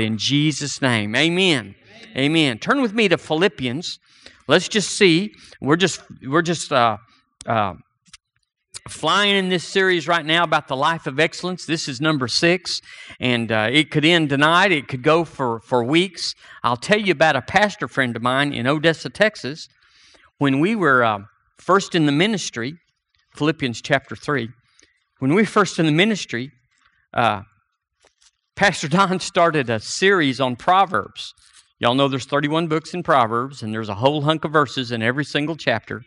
In Jesus' name, amen. Amen. Turn with me to Philippians. Let's just see. We're just we're just uh, uh, flying in this series right now about the life of excellence. This is number six, and uh, it could end tonight. It could go for for weeks. I'll tell you about a pastor friend of mine in Odessa, Texas. When we were uh, first in the ministry, Philippians chapter three. When we were first in the ministry, uh, Pastor Don started a series on Proverbs. Y'all know there's 31 books in Proverbs, and there's a whole hunk of verses in every single chapter.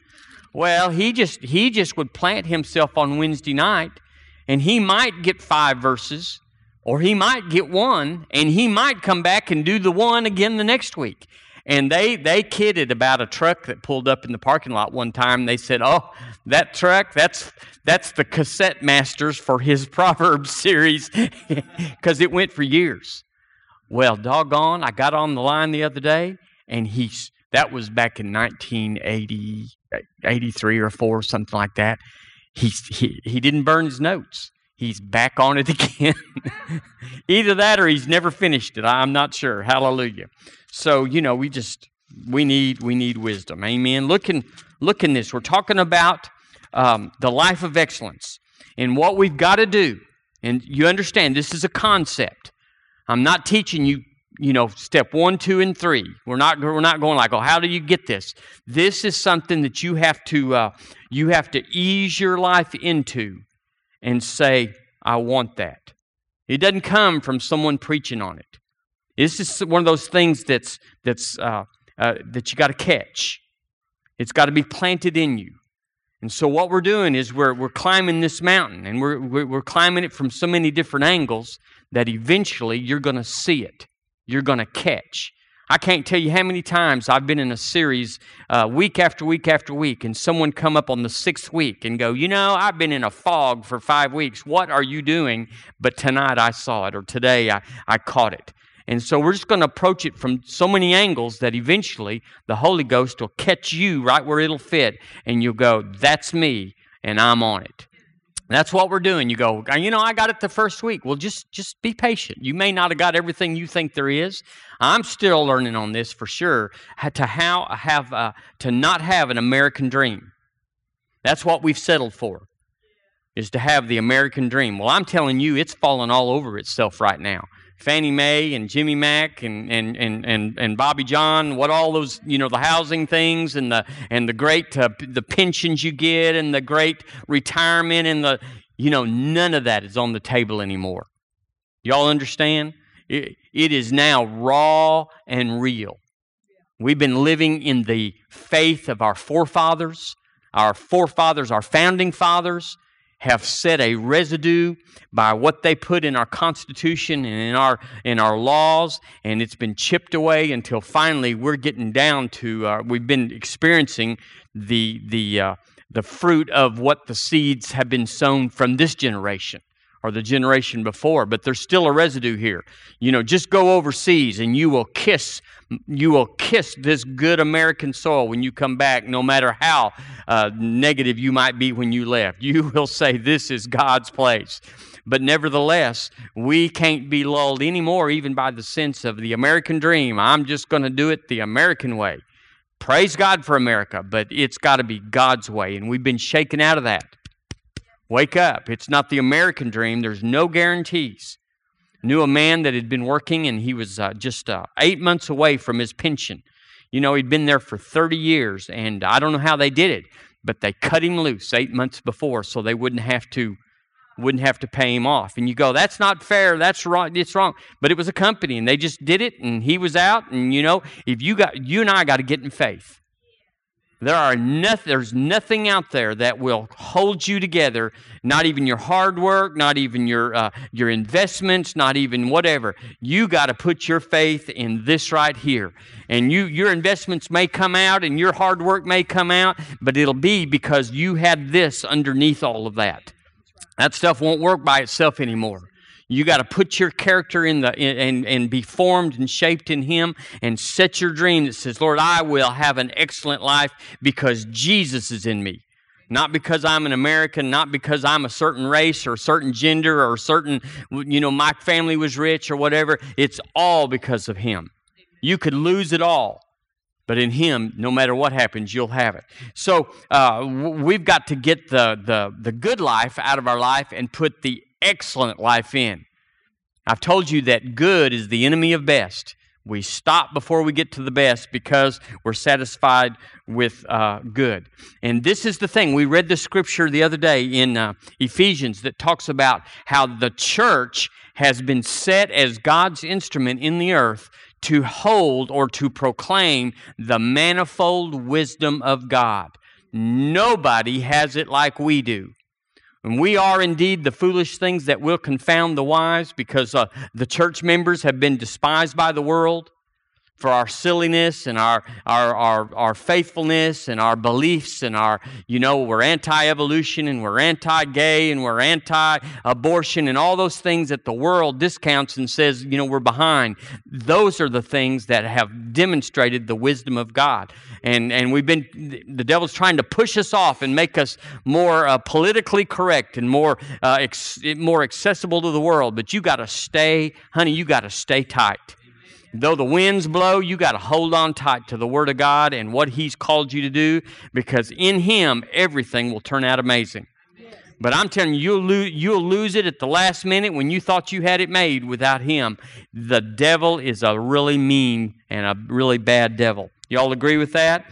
Well, he just he just would plant himself on Wednesday night, and he might get five verses, or he might get one, and he might come back and do the one again the next week. And they they kidded about a truck that pulled up in the parking lot one time. They said, "Oh, that truck, that's that's the cassette masters for his Proverbs series because it went for years." Well, doggone, I got on the line the other day, and he's that was back in 1980, 83 or 4, something like that. He's, he, he didn't burn his notes. He's back on it again. Either that or he's never finished it. I'm not sure. Hallelujah. So, you know, we just we need we need wisdom. Amen. Look in look in this. We're talking about um, the life of excellence and what we've got to do. And you understand this is a concept. I'm not teaching you, you know, step one, two, and three. We're not we're not going like, oh, how do you get this? This is something that you have to uh, you have to ease your life into and say, I want that. It doesn't come from someone preaching on it. This is one of those things that's, that's, uh, uh, that you got to catch. It's got to be planted in you. And so, what we're doing is we're, we're climbing this mountain, and we're, we're climbing it from so many different angles that eventually you're going to see it. You're going to catch. I can't tell you how many times I've been in a series uh, week after week after week, and someone come up on the sixth week and go, You know, I've been in a fog for five weeks. What are you doing? But tonight I saw it, or today I, I caught it. And so we're just going to approach it from so many angles that eventually the Holy Ghost will catch you right where it'll fit, and you'll go, That's me, and I'm on it. That's what we're doing. You go, you know, I got it the first week. Well, just just be patient. You may not have got everything you think there is. I'm still learning on this for sure. To how have uh, to not have an American dream. That's what we've settled for, is to have the American dream. Well, I'm telling you, it's falling all over itself right now. Fannie Mae and Jimmy Mack and, and, and, and, and Bobby John, what all those, you know, the housing things and the, and the great, uh, the pensions you get and the great retirement and the, you know, none of that is on the table anymore. Y'all understand? It, it is now raw and real. We've been living in the faith of our forefathers, our forefathers, our founding fathers, have set a residue by what they put in our Constitution and in our, in our laws, and it's been chipped away until finally we're getting down to, uh, we've been experiencing the, the, uh, the fruit of what the seeds have been sown from this generation or the generation before, but there's still a residue here. You know, just go overseas and you will kiss you will kiss this good American soil when you come back, no matter how uh, negative you might be when you left. You will say, This is God's place. But nevertheless, we can't be lulled anymore, even by the sense of the American dream. I'm just going to do it the American way. Praise God for America, but it's got to be God's way, and we've been shaken out of that. Wake up. It's not the American dream. There's no guarantees. Knew a man that had been working and he was uh, just uh, eight months away from his pension. You know, he'd been there for 30 years, and I don't know how they did it, but they cut him loose eight months before so they wouldn't have to wouldn't have to pay him off. And you go, that's not fair. That's wrong. It's wrong. But it was a company, and they just did it, and he was out. And you know, if you got you and I got to get in faith. There are nothing, there's nothing out there that will hold you together. Not even your hard work, not even your uh, your investments, not even whatever. You got to put your faith in this right here, and you your investments may come out and your hard work may come out, but it'll be because you had this underneath all of that. That stuff won't work by itself anymore. You got to put your character in the in, and and be formed and shaped in Him, and set your dream that says, "Lord, I will have an excellent life because Jesus is in me." not because I'm an American, not because I'm a certain race or a certain gender or a certain, you know, my family was rich or whatever. It's all because of Him. You could lose it all, but in Him, no matter what happens, you'll have it. So uh, we've got to get the, the, the good life out of our life and put the excellent life in. I've told you that good is the enemy of best. We stop before we get to the best because we're satisfied with uh, good. And this is the thing. We read the scripture the other day in uh, Ephesians that talks about how the church has been set as God's instrument in the earth to hold or to proclaim the manifold wisdom of God. Nobody has it like we do. And we are indeed the foolish things that will confound the wise because uh, the church members have been despised by the world for our silliness and our, our, our, our faithfulness and our beliefs and our, you know, we're anti evolution and we're anti gay and we're anti abortion and all those things that the world discounts and says, you know, we're behind. Those are the things that have demonstrated the wisdom of God. And, and we've been, the devil's trying to push us off and make us more uh, politically correct and more, uh, ex- more accessible to the world. But you got to stay, honey, you got to stay tight. Though the winds blow, you got to hold on tight to the Word of God and what He's called you to do because in Him, everything will turn out amazing. But I'm telling you, you'll lose, you'll lose it at the last minute when you thought you had it made without Him. The devil is a really mean and a really bad devil. Y'all agree with that?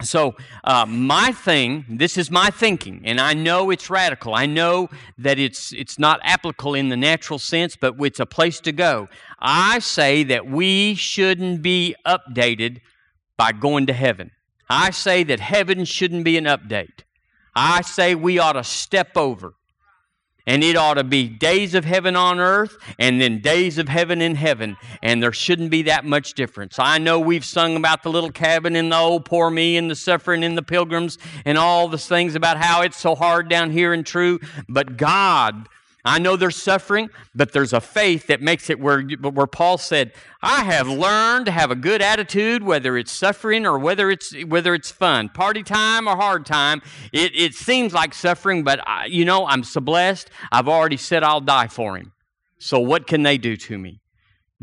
So, uh, my thing, this is my thinking, and I know it's radical. I know that it's, it's not applicable in the natural sense, but it's a place to go. I say that we shouldn't be updated by going to heaven. I say that heaven shouldn't be an update. I say we ought to step over and it ought to be days of heaven on earth and then days of heaven in heaven. And there shouldn't be that much difference. I know we've sung about the little cabin and the old poor me and the suffering and the pilgrims and all the things about how it's so hard down here and true. But God I know there's suffering, but there's a faith that makes it where, where Paul said, I have learned to have a good attitude, whether it's suffering or whether it's, whether it's fun. Party time or hard time, it, it seems like suffering, but I, you know, I'm so blessed. I've already said I'll die for him. So what can they do to me?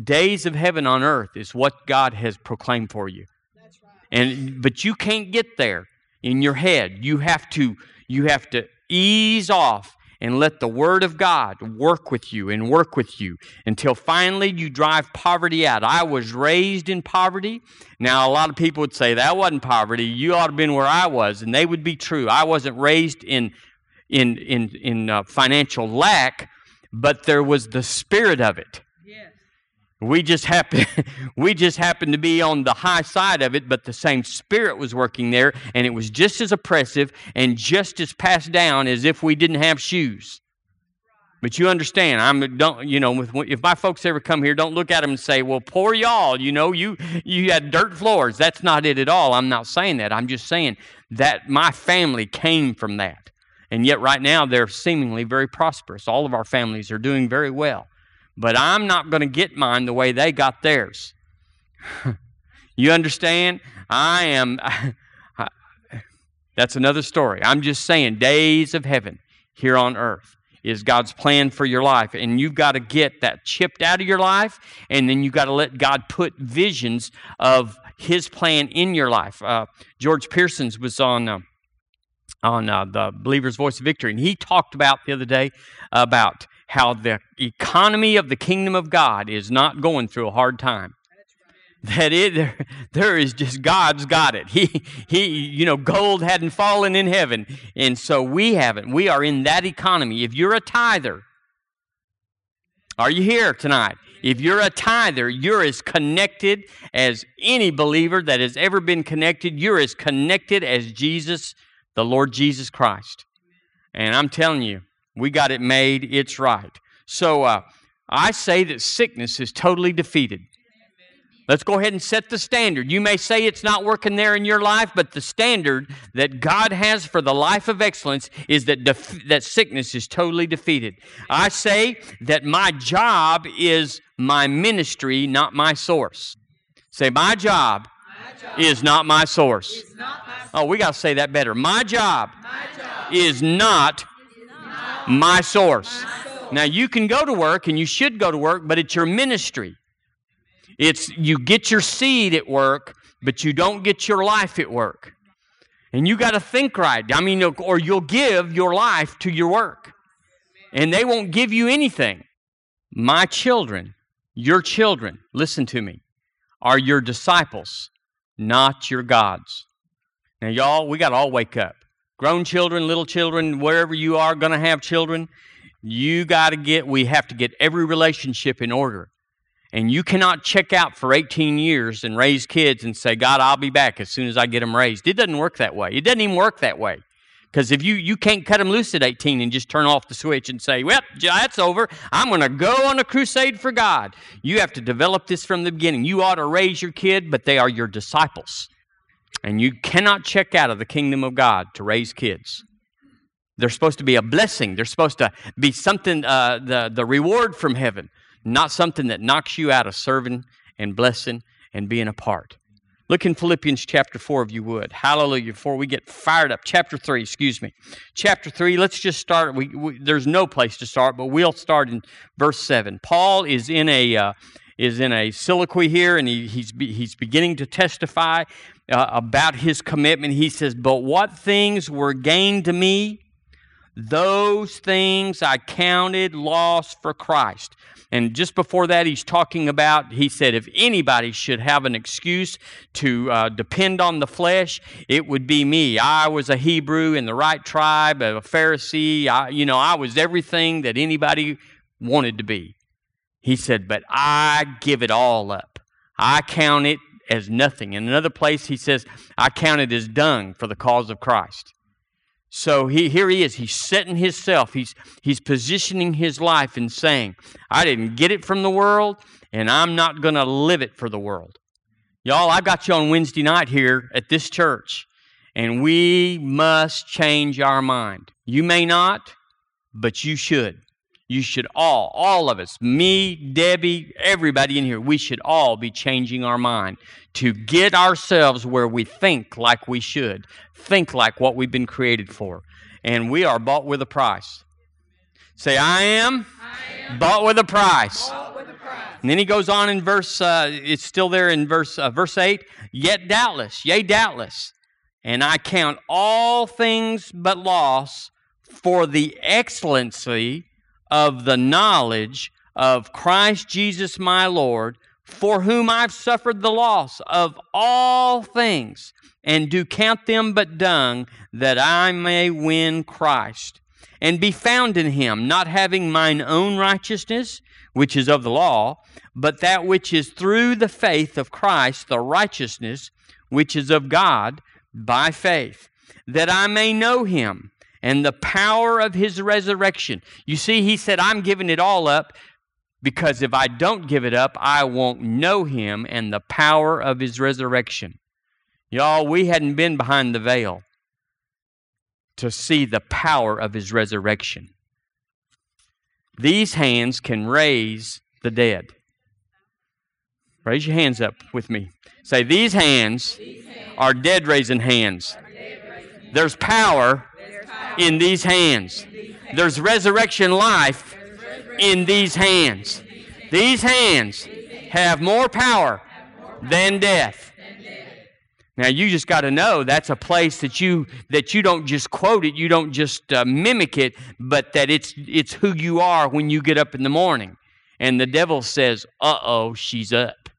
Days of heaven on earth is what God has proclaimed for you. Right. And, but you can't get there in your head. You have to, you have to ease off and let the Word of God work with you and work with you until finally you drive poverty out. I was raised in poverty. Now, a lot of people would say that wasn't poverty. You ought to have been where I was, and they would be true. I wasn't raised in, in, in, in uh, financial lack, but there was the spirit of it. We just happen we just happened to be on the high side of it, but the same spirit was working there, and it was just as oppressive and just as passed down as if we didn't have shoes. But you understand, I'm don't you know if my folks ever come here, don't look at them and say, "Well, poor y'all," you know, you you had dirt floors. That's not it at all. I'm not saying that. I'm just saying that my family came from that, and yet right now they're seemingly very prosperous. All of our families are doing very well but I'm not going to get mine the way they got theirs. you understand? I am. that's another story. I'm just saying, days of heaven here on earth is God's plan for your life. And you've got to get that chipped out of your life, and then you've got to let God put visions of His plan in your life. Uh, George Pearsons was on. Uh, on uh, the Believer's Voice of Victory, and he talked about the other day about how the economy of the kingdom of God is not going through a hard time. That it there, is just God's got it. He he you know gold hadn't fallen in heaven, and so we haven't. We are in that economy. If you're a tither, are you here tonight? If you're a tither, you're as connected as any believer that has ever been connected. You're as connected as Jesus, the Lord Jesus Christ. And I'm telling you, we got it made. It's right. So uh, I say that sickness is totally defeated. Let's go ahead and set the standard. You may say it's not working there in your life, but the standard that God has for the life of excellence is that, def- that sickness is totally defeated. I say that my job is my ministry, not my source. Say, my job is not my source. Oh, we got to say that better. My job is not my source. Now, you can go to work and you should go to work, but it's your ministry. It's you get your seed at work, but you don't get your life at work. And you got to think right. I mean, or you'll give your life to your work, and they won't give you anything. My children, your children, listen to me, are your disciples, not your gods. Now, y'all, we got to all wake up. Grown children, little children, wherever you are going to have children, you got to get, we have to get every relationship in order. And you cannot check out for 18 years and raise kids and say, God, I'll be back as soon as I get them raised. It doesn't work that way. It doesn't even work that way. Because if you, you can't cut them loose at 18 and just turn off the switch and say, well, that's over. I'm going to go on a crusade for God. You have to develop this from the beginning. You ought to raise your kid, but they are your disciples. And you cannot check out of the kingdom of God to raise kids. They're supposed to be a blessing. They're supposed to be something, uh, the, the reward from heaven not something that knocks you out of serving and blessing and being a part. Look in Philippians chapter 4 if you would. Hallelujah. Before we get fired up. Chapter 3, excuse me. Chapter 3, let's just start. We, we there's no place to start, but we'll start in verse 7. Paul is in a. Uh, is in a soliloquy here, and he, he's, he's beginning to testify uh, about his commitment. He says, But what things were gained to me, those things I counted loss for Christ. And just before that, he's talking about, he said, if anybody should have an excuse to uh, depend on the flesh, it would be me. I was a Hebrew in the right tribe, a Pharisee. I, you know, I was everything that anybody wanted to be. He said, but I give it all up. I count it as nothing. In another place, he says, I count it as dung for the cause of Christ. So he, here he is. He's setting himself. He's, he's positioning his life and saying, I didn't get it from the world, and I'm not going to live it for the world. Y'all, I've got you on Wednesday night here at this church, and we must change our mind. You may not, but you should. You should all, all of us, me, Debbie, everybody in here, we should all be changing our mind to get ourselves where we think like we should, think like what we've been created for. And we are bought with a price. Say, I am, I am bought, with a price. And then he goes on in verse, uh, it's still there in verse, uh, verse 8, yet doubtless, yea, doubtless, and I count all things but loss for the excellency of the knowledge of Christ Jesus my Lord, for whom I've suffered the loss of all things, and do count them but dung, that I may win Christ, and be found in him, not having mine own righteousness, which is of the law, but that which is through the faith of Christ, the righteousness which is of God by faith, that I may know him and the power of his resurrection. You see, he said, I'm giving it all up because if I don't give it up, I won't know him and the power of his resurrection. Y'all, we hadn't been behind the veil to see the power of his resurrection. These hands can raise the dead. Raise your hands up with me. Say, These hands, are dead raising hands. There's power in these hands. There's resurrection life in these hands. These hands have more power than death. Now you just got to know that's a place that you that you don't just quote it, you don't just uh, mimic it, but that it's it's who you are when you get up in the morning. And the devil says, "Uh-oh, she's up."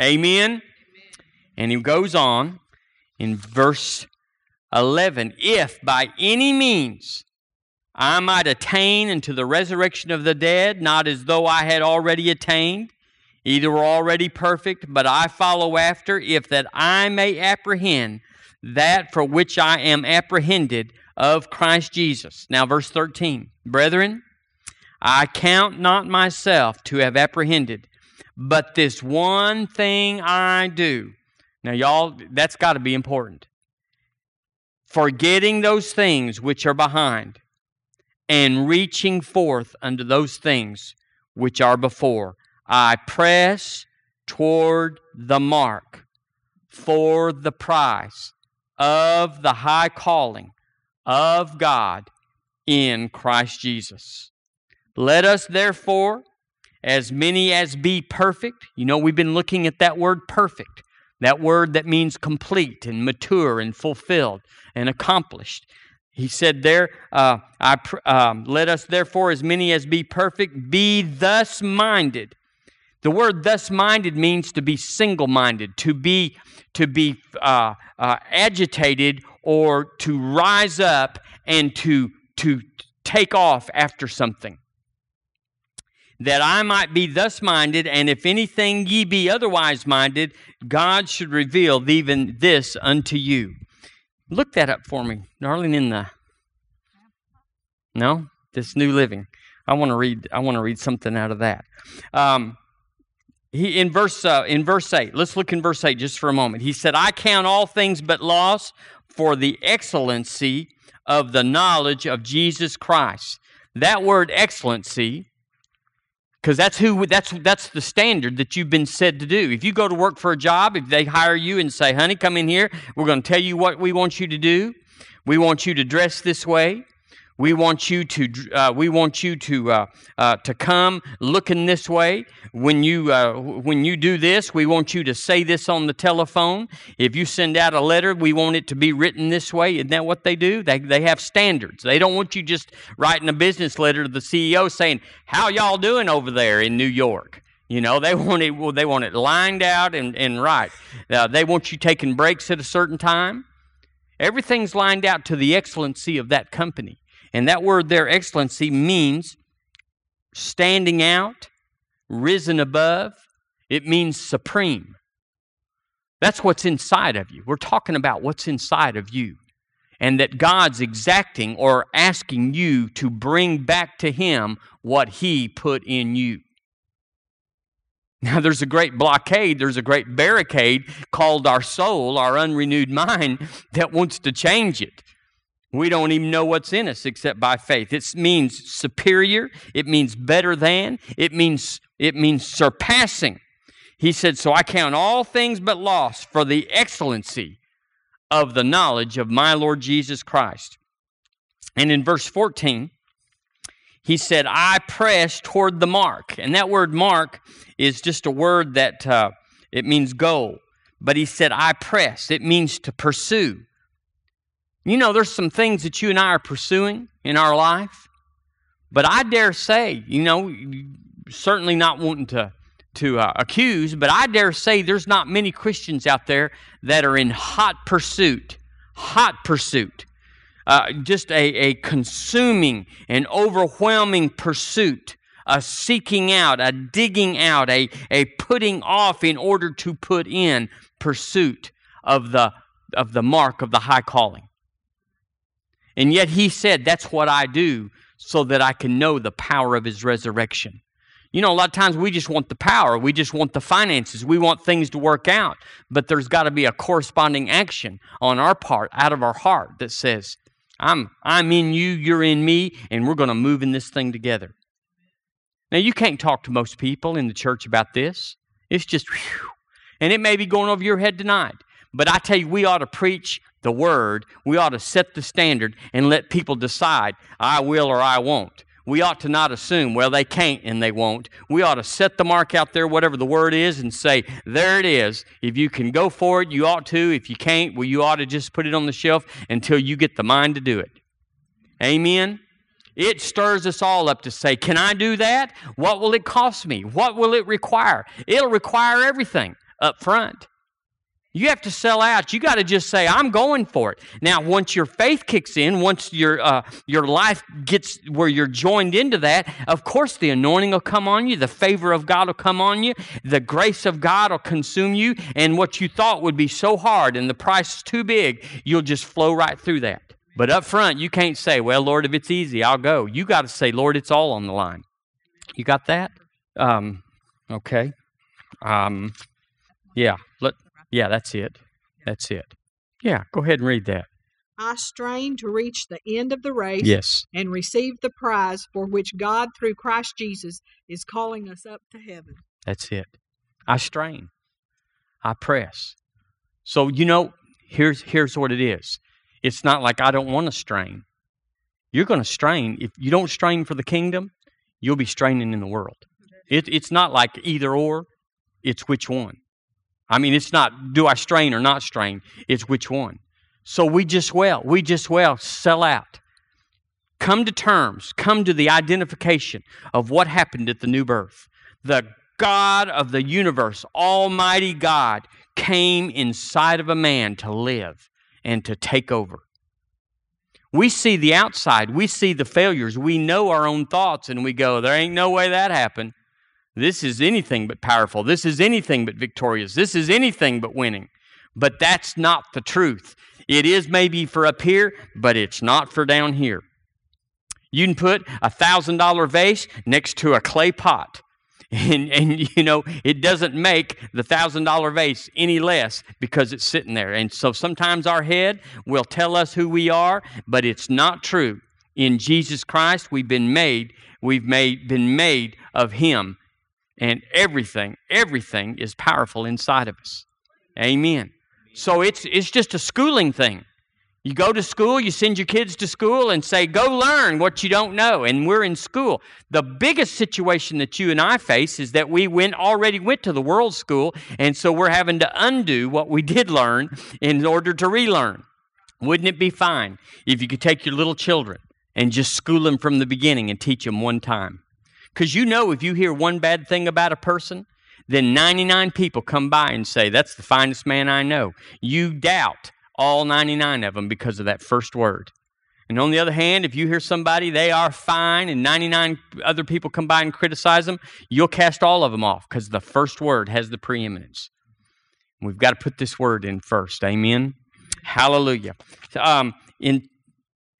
Amen. And he goes on in verse 11 If by any means I might attain unto the resurrection of the dead, not as though I had already attained, either were already perfect, but I follow after, if that I may apprehend that for which I am apprehended of Christ Jesus. Now, verse 13 Brethren, I count not myself to have apprehended, but this one thing I do. Now, y'all, that's got to be important forgetting those things which are behind, and reaching forth unto those things which are before. I press toward the mark for the prize of the high calling of God in Christ Jesus. Let us therefore, as many as be perfect, you know, we've been looking at that word perfect, that word that means complete and mature and fulfilled and accomplished. He said there, uh, I, um, let us therefore, as many as be perfect, be thus minded. The word thus minded means to be single minded, to be, to be uh, uh, agitated or to rise up and to, to take off after something. That I might be thus minded, and if anything ye be otherwise minded, God should reveal even this unto you. Look that up for me, darling, in the No? This new living. I want to read I want to read something out of that. Um, he in verse uh, in verse 8 let's look in verse 8 just for a moment he said i count all things but loss for the excellency of the knowledge of jesus christ that word excellency because that's who that's that's the standard that you've been said to do. If you go to work for a job if they hire you and say honey come in here. We're going to tell you what we want you to do. We want you to dress this way we want you to uh, we want you to uh, uh, to come looking this way. When you uh, when you do this, we want you to say this on the telephone. If you send out a letter, we want it to be written this way. Isn't that what they do? They they have standards. They don't want you just writing a business letter to the CEO saying, "How y'all doing over there in New York?" You know, they want it. Well, they want it lined out and and right. They want you taking breaks at a certain time. Everything's lined out to the excellency of that company. And that word there, excellency, means standing out, risen above. It means supreme. That's what's inside of you. We're talking about what's inside of you. And that God's exacting or asking you to bring back to Him what He put in you. Now, there's a great blockade, there's a great barricade called our soul, our unrenewed mind, that wants to change it. We don't even know what's in us except by faith. It means superior, it means better than, it means it means surpassing. He said, "So I count all things but loss for the excellency of the knowledge of my Lord Jesus Christ." And in verse 14, he said, I press toward the mark. And that word mark is just a word that uh, it means goal. But he said, I press. It means to pursue. You know, there's some things that you and I are pursuing in our life, but I dare say, you know, certainly not wanting to to uh, accuse, but I dare say there's not many Christians out there that are in hot pursuit, hot pursuit, uh, just a, a consuming and overwhelming pursuit, a seeking out, a digging out, a, a putting off in order to put in pursuit of the, of the mark of the high calling. And yet he said, That's what I do so that I can know the power of his resurrection. You know, a lot of times we just want the power, we just want the finances, we want things to work out, but there's got to be a corresponding action on our part, out of our heart, that says, I'm, I'm in you, you're in me, and we're going to move in this thing together. Now, you can't talk to most people in the church about this. It's just, whew, and it may be going over your head tonight. But I tell you, we ought to preach the word. We ought to set the standard and let people decide, I will or I won't. We ought to not assume, well, they can't and they won't. We ought to set the mark out there, whatever the word is, and say, there it is. If you can go for it, you ought to. If you can't, well, you ought to just put it on the shelf until you get the mind to do it. Amen? It stirs us all up to say, Can I do that? What will it cost me? What will it require? It'll require everything up front. You have to sell out. You got to just say, "I'm going for it." Now, once your faith kicks in, once your uh, your life gets where you're joined into that, of course, the anointing will come on you. The favor of God will come on you. The grace of God will consume you, and what you thought would be so hard and the price is too big, you'll just flow right through that. But up front, you can't say, "Well, Lord, if it's easy, I'll go." You got to say, "Lord, it's all on the line." You got that? Um, okay. Um, yeah. Yeah, that's it. That's it. Yeah, go ahead and read that. I strain to reach the end of the race Yes. and receive the prize for which God, through Christ Jesus, is calling us up to heaven. That's it. I strain. I press So, you know, here's, here's what it is it's not like I don't want to strain. You're going to strain. If you don't strain for the kingdom, you'll be straining in the world. It, it's not like either or, it's which one. I mean, it's not do I strain or not strain, it's which one. So we just well, we just well sell out. Come to terms, come to the identification of what happened at the new birth. The God of the universe, Almighty God, came inside of a man to live and to take over. We see the outside, we see the failures, we know our own thoughts, and we go, There ain't no way that happened. This is anything but powerful. This is anything but victorious. This is anything but winning. But that's not the truth. It is maybe for up here, but it's not for down here. You can put a thousand dollar vase next to a clay pot. And, and you know, it doesn't make the thousand dollar vase any less because it's sitting there. And so sometimes our head will tell us who we are, but it's not true. In Jesus Christ, we've been made, we've made, been made of Him. And everything, everything is powerful inside of us. Amen. So it's it's just a schooling thing. You go to school, you send your kids to school and say, go learn what you don't know. And we're in school. The biggest situation that you and I face is that we went already went to the world school, and so we're having to undo what we did learn in order to relearn. Wouldn't it be fine if you could take your little children and just school them from the beginning and teach them one time? Because you know, if you hear one bad thing about a person, then 99 people come by and say, That's the finest man I know. You doubt all 99 of them because of that first word. And on the other hand, if you hear somebody, they are fine, and 99 other people come by and criticize them, you'll cast all of them off because the first word has the preeminence. We've got to put this word in first. Amen. Hallelujah. Um, in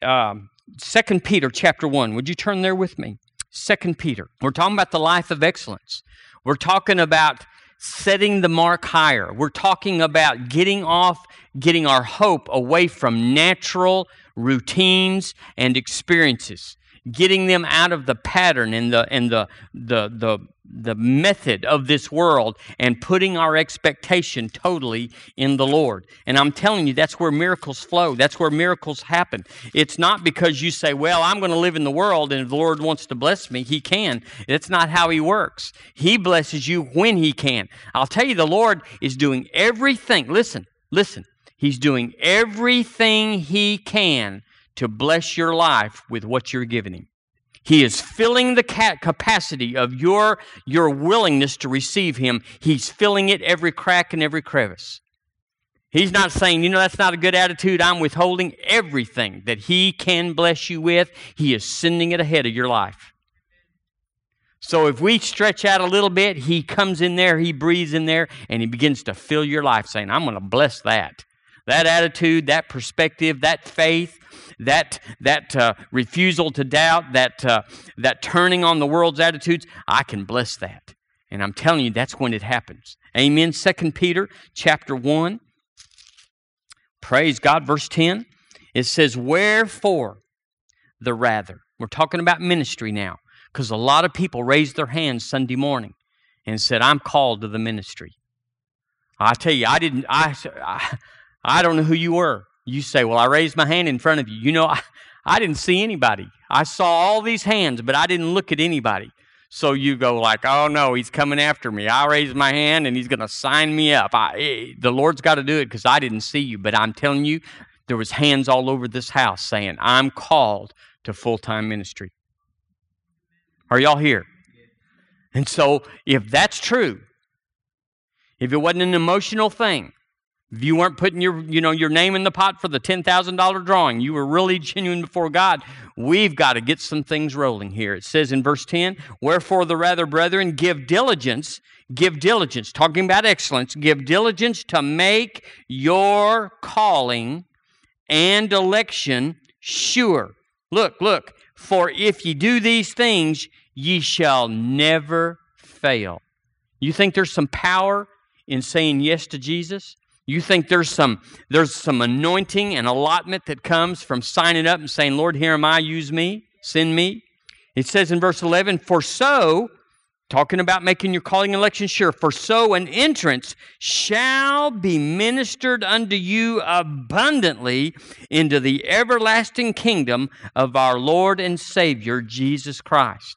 um, 2 Peter chapter 1, would you turn there with me? 2 Peter. We're talking about the life of excellence. We're talking about setting the mark higher. We're talking about getting off, getting our hope away from natural routines and experiences, getting them out of the pattern and the and the the the the method of this world and putting our expectation totally in the Lord. And I'm telling you, that's where miracles flow. That's where miracles happen. It's not because you say, Well, I'm going to live in the world, and if the Lord wants to bless me, He can. That's not how He works. He blesses you when He can. I'll tell you, the Lord is doing everything. Listen, listen. He's doing everything He can to bless your life with what you're giving Him. He is filling the capacity of your, your willingness to receive Him. He's filling it every crack and every crevice. He's not saying, you know, that's not a good attitude. I'm withholding everything that He can bless you with. He is sending it ahead of your life. So if we stretch out a little bit, He comes in there, He breathes in there, and He begins to fill your life, saying, I'm going to bless that. That attitude, that perspective, that faith, that, that uh, refusal to doubt, that, uh, that turning on the world's attitudes, I can bless that. And I'm telling you, that's when it happens. Amen. Second Peter chapter 1. Praise God. Verse 10. It says, Wherefore the rather. We're talking about ministry now. Because a lot of people raised their hands Sunday morning and said, I'm called to the ministry. I tell you, I didn't, I, I, I don't know who you were. You say, Well, I raised my hand in front of you. You know, I, I didn't see anybody. I saw all these hands, but I didn't look at anybody. So you go like, oh no, he's coming after me. I raise my hand and he's going to sign me up. I, eh, the Lord's got to do it because I didn't see you. But I'm telling you, there was hands all over this house saying, I'm called to full-time ministry. Are y'all here? And so if that's true, if it wasn't an emotional thing, you weren't putting your, you know, your name in the pot for the $10,000 drawing, you were really genuine before God, we've got to get some things rolling here. It says in verse 10, Wherefore the rather, brethren, give diligence, give diligence, talking about excellence, give diligence to make your calling and election sure. Look, look, for if ye do these things, ye shall never fail. You think there's some power in saying yes to Jesus? You think there's some there's some anointing and allotment that comes from signing up and saying, "Lord, here am I, use me, send me." It says in verse 11, "For so talking about making your calling and election sure. For so an entrance shall be ministered unto you abundantly into the everlasting kingdom of our Lord and Savior Jesus Christ.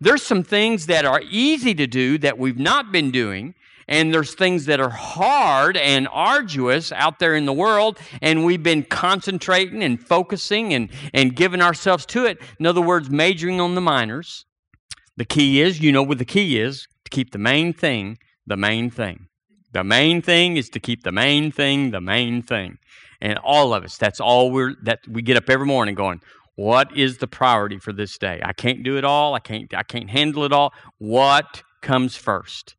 There's some things that are easy to do that we've not been doing, and there's things that are hard and arduous out there in the world, and we've been concentrating and focusing and, and giving ourselves to it. In other words, majoring on the minors. The key is, you know what the key is, to keep the main thing the main thing. The main thing is to keep the main thing the main thing. And all of us, that's all we're that we get up every morning going, what is the priority for this day? I can't do it all. I can't I can't handle it all. What comes first?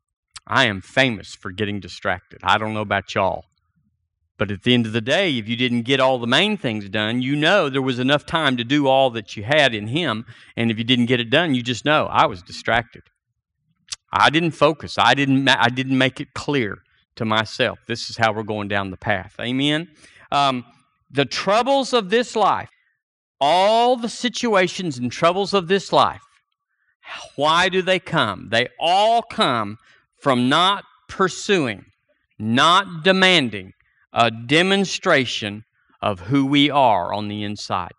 I am famous for getting distracted. I don't know about y'all. But at the end of the day, if you didn't get all the main things done, you know there was enough time to do all that you had in Him. And if you didn't get it done, you just know I was distracted. I didn't focus. I didn't. I didn't make it clear to myself. This is how we're going down the path. Amen. Um, the troubles of this life, all the situations and troubles of this life, why do they come? They all come from not pursuing, not demanding a demonstration of who we are on the inside.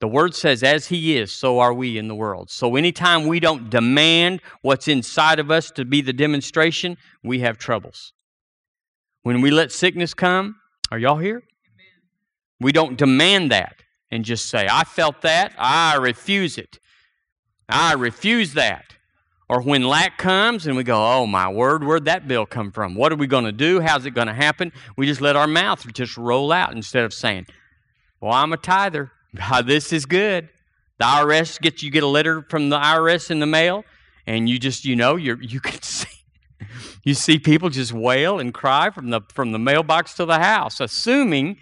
The word says, as he is, so are we in the world. So anytime we don't demand what's inside of us to be the demonstration, we have troubles. When we let sickness come, are y'all here? We don't demand that and just say, I felt that, I refuse it. I refuse that. Or when lack comes and we go, oh my word, where'd that bill come from? What are we going to do? How's it going to happen? We just let our mouth just roll out instead of saying, well, I'm a tither. God, uh, this is good. The IRS gets you get a letter from the IRS in the mail, and you just you know you you can see you see people just wail and cry from the from the mailbox to the house, assuming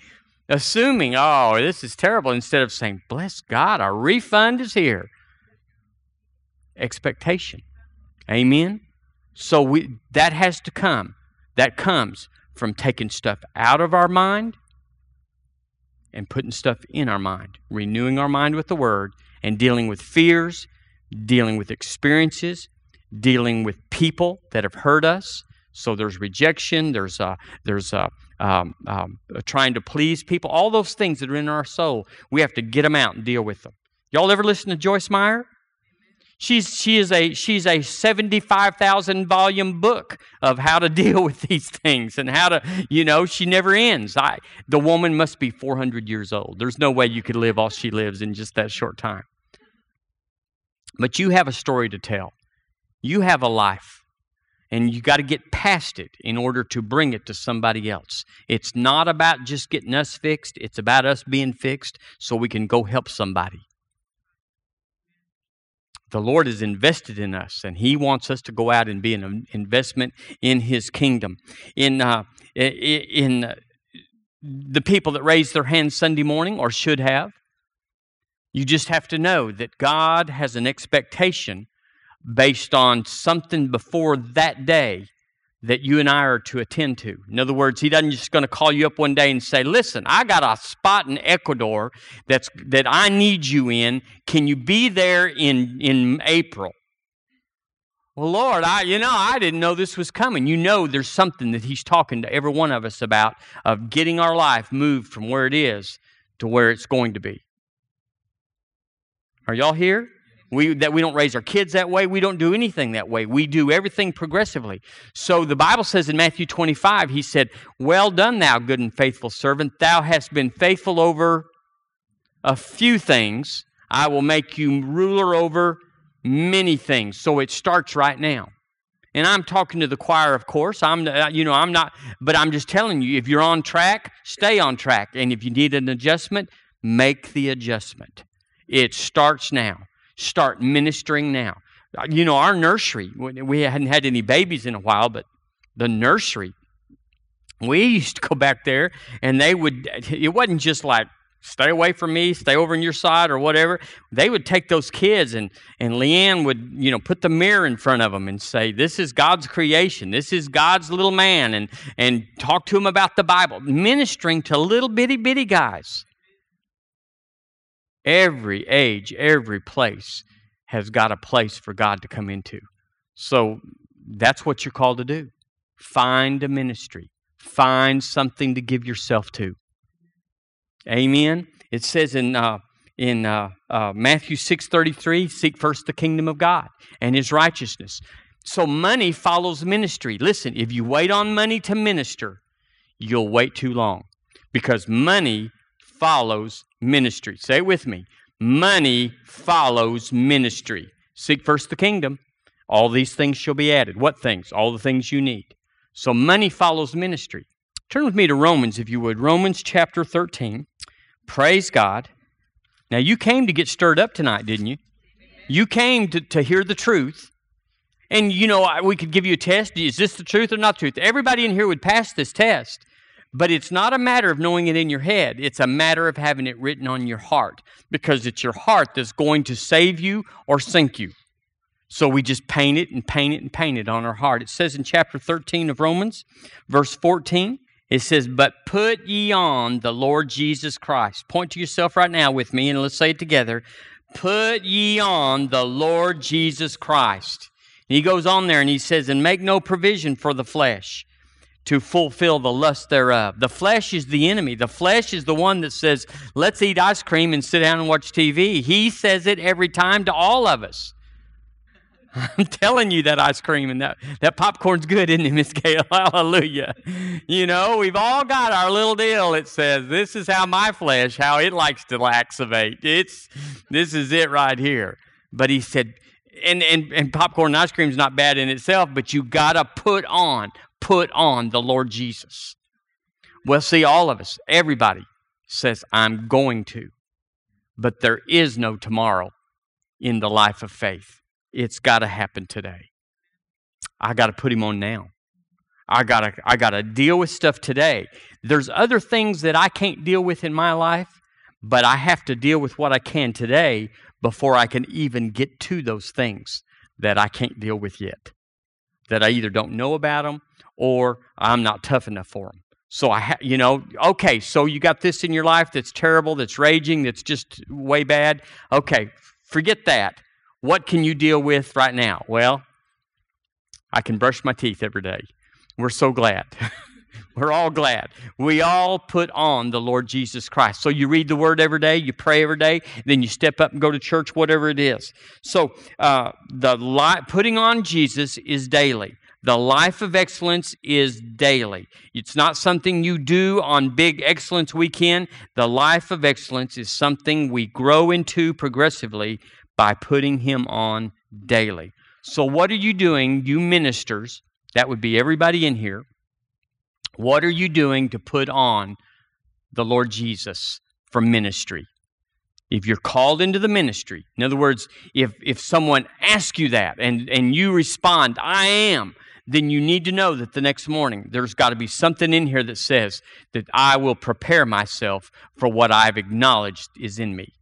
assuming oh this is terrible instead of saying bless God our refund is here. Expectation. Amen? So we, that has to come. That comes from taking stuff out of our mind and putting stuff in our mind, renewing our mind with the Word, and dealing with fears, dealing with experiences, dealing with people that have hurt us. So there's rejection, there's a, there's a, um, um, trying to please people, all those things that are in our soul. We have to get them out and deal with them. Y'all ever listen to Joyce Meyer? She's, she is a, she's a 75,000 volume book of how to deal with these things and how to, you know, she never ends. I, the woman must be 400 years old. There's no way you could live all she lives in just that short time. But you have a story to tell. You have a life. And you got to get past it in order to bring it to somebody else. It's not about just getting us fixed, it's about us being fixed so we can go help somebody the Lord is invested in us, and He wants us to go out and be an investment in His kingdom. In uh, in the people that raise their hands Sunday morning or should have, you just have to know that God has an expectation based on something before that day that you and I are to attend to. In other words, he doesn't just going to call you up one day and say, "Listen, I got a spot in Ecuador that's that I need you in. Can you be there in in April?" Well, Lord, I you know, I didn't know this was coming. You know there's something that he's talking to every one of us about of getting our life moved from where it is to where it's going to be. Are y'all here? We, that we don't raise our kids that way. We don't do anything that way. We do everything progressively. So the Bible says in Matthew 25, he said, Well done, thou good and faithful servant. Thou hast been faithful over a few things. I will make you ruler over many things. So it starts right now. And I'm talking to the choir, of course. I'm, uh, you know, I'm not, but I'm just telling you, if you're on track, stay on track. And if you need an adjustment, make the adjustment. It starts now start ministering now. Uh, you know, our nursery, we hadn't had any babies in a while, but the nursery, we used to go back there and they would, it wasn't just like, stay away from me, stay over on your side or whatever. They would take those kids and, and Leanne would, you know, put the mirror in front of them and say, this is God's creation. This is God's little man and, and talk to them about the Bible, ministering to little bitty bitty guys. Every age, every place has got a place for God to come into. So that's what you're called to do. Find a ministry. Find something to give yourself to. Amen. It says in uh, in uh, uh, Matthew six thirty three, seek first the kingdom of God and His righteousness. So money follows ministry. Listen, if you wait on money to minister, you'll wait too long because money follows ministry. Say it with me. Money follows ministry. Seek first the kingdom. All these things shall be added. What things? All the things you need. So money follows ministry. Turn with me to Romans, if you would. Romans chapter 13. Praise God. Now, you came to get stirred up tonight, didn't you? You came to, to hear the truth. And, you know, we could give you a test. Is this the truth or not the truth? Everybody in here would pass this test. But it's not a matter of knowing it in your head. It's a matter of having it written on your heart because it's your heart that's going to save you or sink you. So we just paint it and paint it and paint it on our heart. It says in chapter 13 of Romans, verse 14, it says, But put ye on the Lord Jesus Christ. Point to yourself right now with me and let's say it together. Put ye on the Lord Jesus Christ. And he goes on there and he says, And make no provision for the flesh to fulfill the lust thereof. The flesh is the enemy. The flesh is the one that says, Let's eat ice cream and sit down and watch TV. He says it every time to all of us. I'm telling you that ice cream and that, that popcorn's good, isn't it, Miss Gail? Hallelujah. You know, we've all got our little deal. It says, this is how my flesh, how it likes to laxivate. It's this is it right here. But he said, and, and, and popcorn and ice cream's not bad in itself, but you gotta put on, put on the Lord Jesus. Well, see, all of us, everybody says, I'm going to. But there is no tomorrow in the life of faith. It's got to happen today. I got to put him on now. I got to I got to deal with stuff today. There's other things that I can't deal with in my life, but I have to deal with what I can today before I can even get to those things that I can't deal with yet. That I either don't know about them or I'm not tough enough for them. So I, ha- you know, okay, so you got this in your life that's terrible, that's raging, that's just way bad. Okay, forget that. What can you deal with right now? Well, I can brush my teeth every day. We're so glad. We're all glad. We all put on the Lord Jesus Christ. So you read the Word every day, you pray every day, then you step up and go to church, whatever it is. So uh, the li- putting on Jesus is daily. The life of excellence is daily. It's not something you do on big excellence weekend. The life of excellence is something we grow into progressively by putting him on daily. So, what are you doing, you ministers? That would be everybody in here. What are you doing to put on the Lord Jesus for ministry? If you're called into the ministry, in other words, if, if someone asks you that and, and you respond, I am, then you need to know that the next morning there's got to be something in here that says that I will prepare myself for what I've acknowledged is in me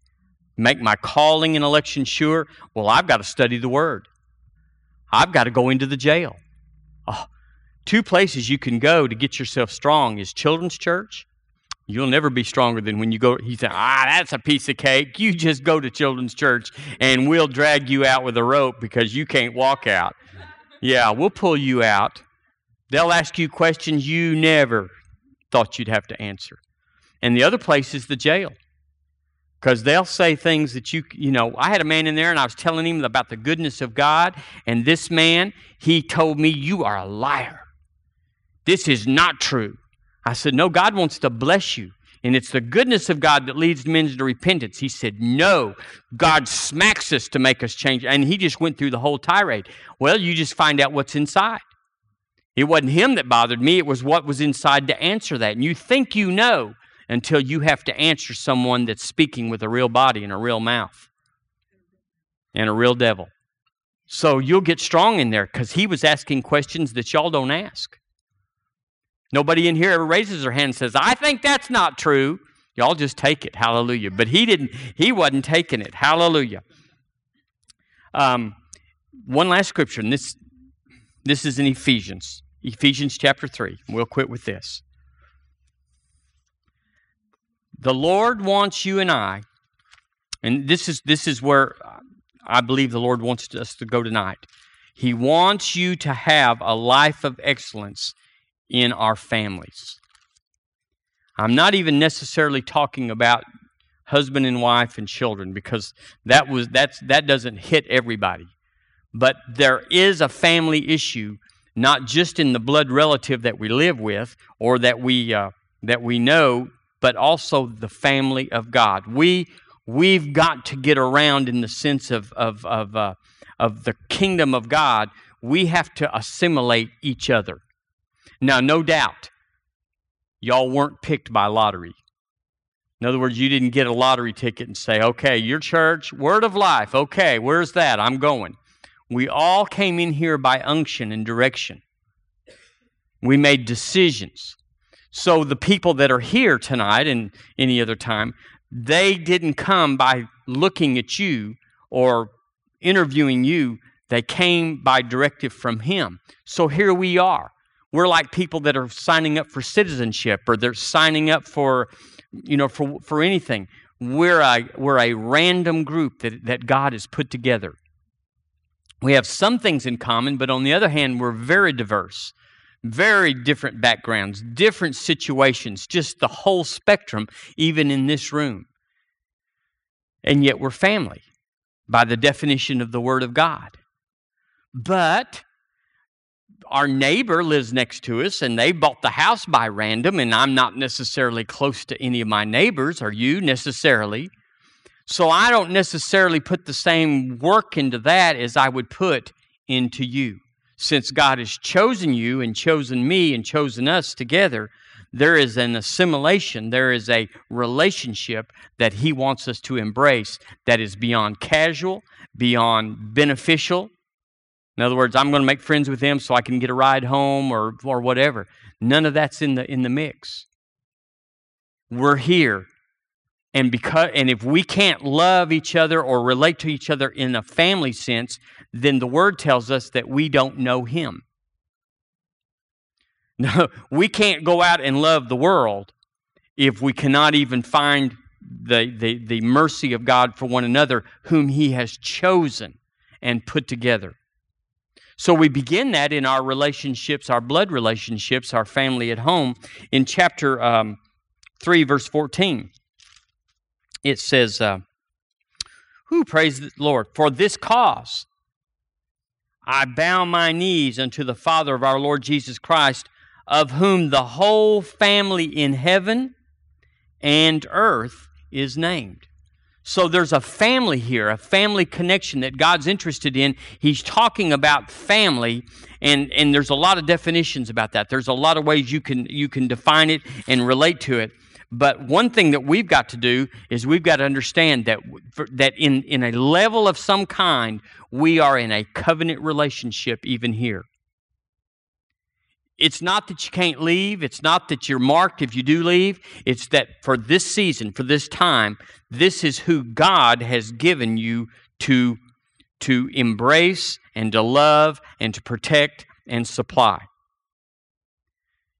make my calling and election sure? Well, I've got to study the Word. I've got to go into the jail. Oh, two places you can go to get yourself strong is children's church. You'll never be stronger than when you go. He said, Ah, that's a piece of cake. You just go to children's church and we'll drag you out with a rope because you can't walk out. Yeah, we'll pull you out. They'll ask you questions you never thought you'd have to answer. And the other place is the jail because they'll say things that you you know i had a man in there and i was telling him about the goodness of god and this man he told me you are a liar this is not true i said no god wants to bless you and it's the goodness of god that leads men to repentance he said no god smacks us to make us change and he just went through the whole tirade well you just find out what's inside it wasn't him that bothered me it was what was inside to answer that and you think you know until you have to answer someone that's speaking with a real body and a real mouth and a real devil. So you'll get strong in there because he was asking questions that y'all don't ask. Nobody in here ever raises their hand and says, I think that's not true. Y'all just take it. Hallelujah. But he didn't, he wasn't taking it. Hallelujah. Um, one last scripture, and this this is in Ephesians. Ephesians chapter 3. We'll quit with this. The Lord wants you and I, and this is this is where I believe the Lord wants us to go tonight. He wants you to have a life of excellence in our families. I'm not even necessarily talking about husband and wife and children because that was that's that doesn't hit everybody. But there is a family issue not just in the blood relative that we live with or that we uh, that we know, but also the family of God. We we've got to get around in the sense of of of uh, of the kingdom of God. We have to assimilate each other. Now, no doubt, y'all weren't picked by lottery. In other words, you didn't get a lottery ticket and say, okay, your church, word of life, okay, where's that? I'm going. We all came in here by unction and direction. We made decisions. So the people that are here tonight and any other time, they didn't come by looking at you or interviewing you. They came by directive from Him. So here we are. We're like people that are signing up for citizenship or they're signing up for, you know, for, for anything. We're a, we're a random group that, that God has put together. We have some things in common, but on the other hand, we're very diverse, very different backgrounds, different situations, just the whole spectrum, even in this room. And yet we're family by the definition of the Word of God. But our neighbor lives next to us and they bought the house by random, and I'm not necessarily close to any of my neighbors, are you necessarily? So I don't necessarily put the same work into that as I would put into you. Since God has chosen you and chosen me and chosen us together, there is an assimilation, there is a relationship that He wants us to embrace that is beyond casual, beyond beneficial. In other words, I'm going to make friends with them so I can get a ride home or, or whatever. None of that's in the, in the mix. We're here and because and if we can't love each other or relate to each other in a family sense then the word tells us that we don't know him no we can't go out and love the world if we cannot even find the, the, the mercy of god for one another whom he has chosen and put together so we begin that in our relationships our blood relationships our family at home in chapter um, 3 verse 14 it says, uh, Who praise the Lord? For this cause I bow my knees unto the Father of our Lord Jesus Christ, of whom the whole family in heaven and earth is named. So there's a family here, a family connection that God's interested in. He's talking about family, and, and there's a lot of definitions about that. There's a lot of ways you can you can define it and relate to it. But one thing that we've got to do is we've got to understand that, that in, in a level of some kind, we are in a covenant relationship even here. It's not that you can't leave. It's not that you're marked if you do leave. It's that for this season, for this time, this is who God has given you to, to embrace and to love and to protect and supply.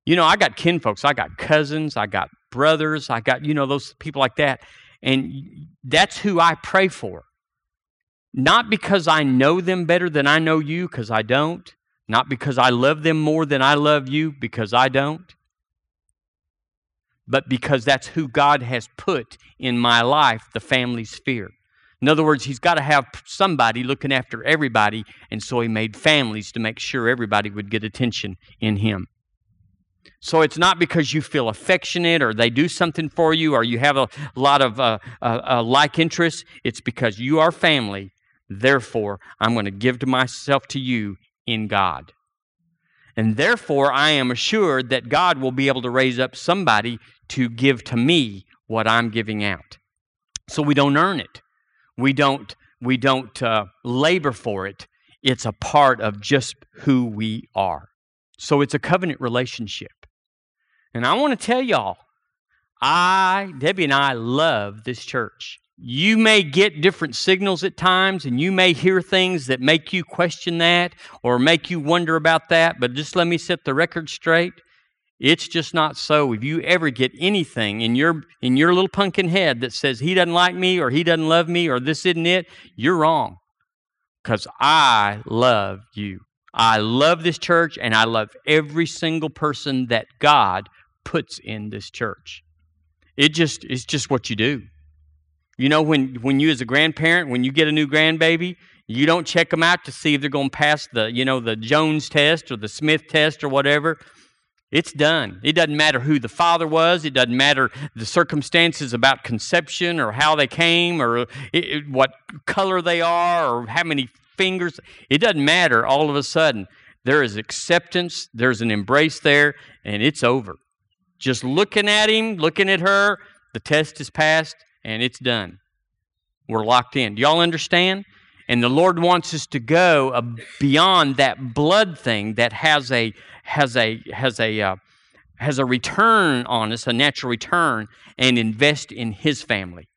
You know, I got kinfolks, I got cousins, I got brothers, I got, you know, those people like that. And that's who I pray for. Not because I know them better than I know you, because I don't. Not because I love them more than I love you, because I don't. But because that's who God has put in my life, the family sphere. In other words, He's got to have somebody looking after everybody, and so He made families to make sure everybody would get attention in Him. So it's not because you feel affectionate or they do something for you or you have a lot of uh, uh, uh, like interests. It's because you are family. Therefore, I'm going to give to myself to you in God. And therefore, I am assured that God will be able to raise up somebody to give to me what I'm giving out. So we don't earn it. We don't, we don't uh, labor for it. It's a part of just who we are. So it's a covenant relationship. And I want to tell y'all, I, Debbie and I love this church. You may get different signals at times, and you may hear things that make you question that or make you wonder about that, but just let me set the record straight. It's just not so. If you ever get anything in your in your little pumpkin head that says he doesn't like me or he doesn't love me or this isn't it, you're wrong. because I love you. I love this church and I love every single person that God puts in this church. It just it's just what you do. You know when when you as a grandparent, when you get a new grandbaby, you don't check them out to see if they're going to pass the, you know, the Jones test or the Smith test or whatever. It's done. It doesn't matter who the father was. It doesn't matter the circumstances about conception or how they came or it, it, what color they are or how many fingers. It doesn't matter. All of a sudden, there is acceptance, there's an embrace there, and it's over. Just looking at him, looking at her, the test is passed and it's done. We're locked in. Do y'all understand? And the Lord wants us to go beyond that blood thing that has a has a has a uh, has a return on us, a natural return, and invest in His family.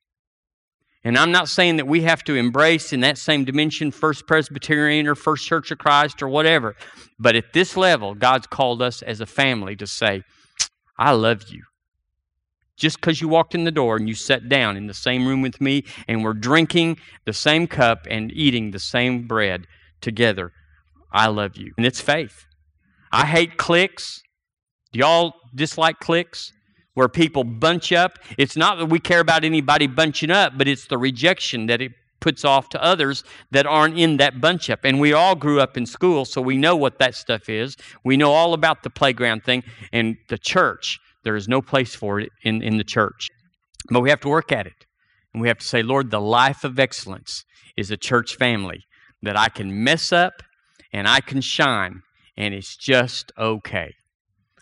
And I'm not saying that we have to embrace in that same dimension First Presbyterian or First Church of Christ or whatever. But at this level, God's called us as a family to say, I love you just because you walked in the door and you sat down in the same room with me and we're drinking the same cup and eating the same bread together. I love you. And it's faith. I hate cliques. Do y'all dislike cliques? Where people bunch up. It's not that we care about anybody bunching up, but it's the rejection that it puts off to others that aren't in that bunch up. And we all grew up in school, so we know what that stuff is. We know all about the playground thing and the church. There is no place for it in, in the church. But we have to work at it. And we have to say, Lord, the life of excellence is a church family that I can mess up and I can shine, and it's just okay.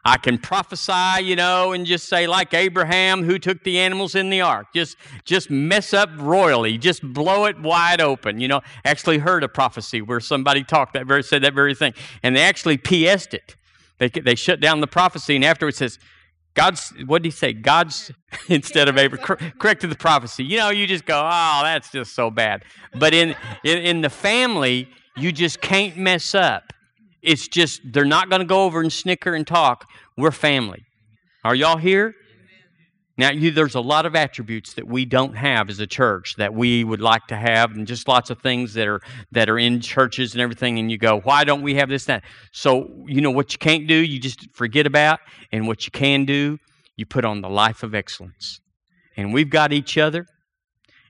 I can prophesy, you know, and just say like Abraham who took the animals in the ark. Just just mess up royally. Just blow it wide open. You know, actually heard a prophecy where somebody talked that very said that very thing. And they actually PS'd it. They they shut down the prophecy and afterwards says, God's, what did he say? God's, instead of Abraham, cor- corrected the prophecy. You know, you just go, oh, that's just so bad. But in, in, in the family, you just can't mess up. It's just, they're not going to go over and snicker and talk. We're family. Are y'all here? Now, you, there's a lot of attributes that we don't have as a church that we would like to have, and just lots of things that are that are in churches and everything. And you go, why don't we have this? That so you know what you can't do, you just forget about, and what you can do, you put on the life of excellence. And we've got each other,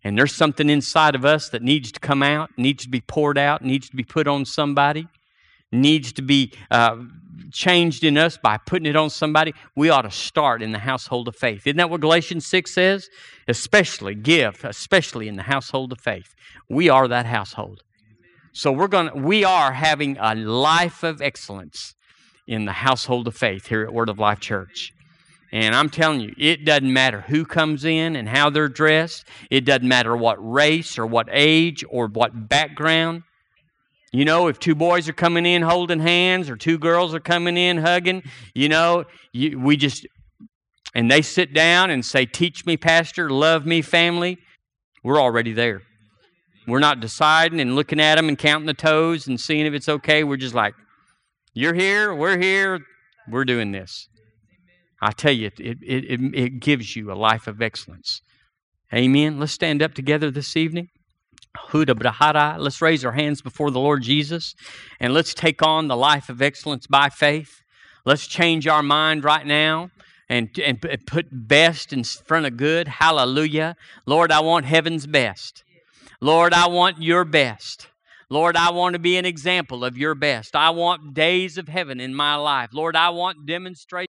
and there's something inside of us that needs to come out, needs to be poured out, needs to be put on somebody needs to be uh, changed in us by putting it on somebody, we ought to start in the household of faith. Isn't that what Galatians 6 says? Especially give, especially in the household of faith. We are that household. So we're going to we are having a life of excellence in the household of faith here at Word of Life Church. And I'm telling you, it doesn't matter who comes in and how they're dressed. It doesn't matter what race or what age or what background. You know, if two boys are coming in holding hands or two girls are coming in hugging, you know, you, we just, and they sit down and say, Teach me, Pastor, love me, family, we're already there. We're not deciding and looking at them and counting the toes and seeing if it's okay. We're just like, You're here, we're here, we're doing this. I tell you, it, it, it, it gives you a life of excellence. Amen. Let's stand up together this evening. Let's raise our hands before the Lord Jesus and let's take on the life of excellence by faith. Let's change our mind right now and, and put best in front of good. Hallelujah. Lord, I want heaven's best. Lord, I want your best. Lord, I want to be an example of your best. I want days of heaven in my life. Lord, I want demonstration.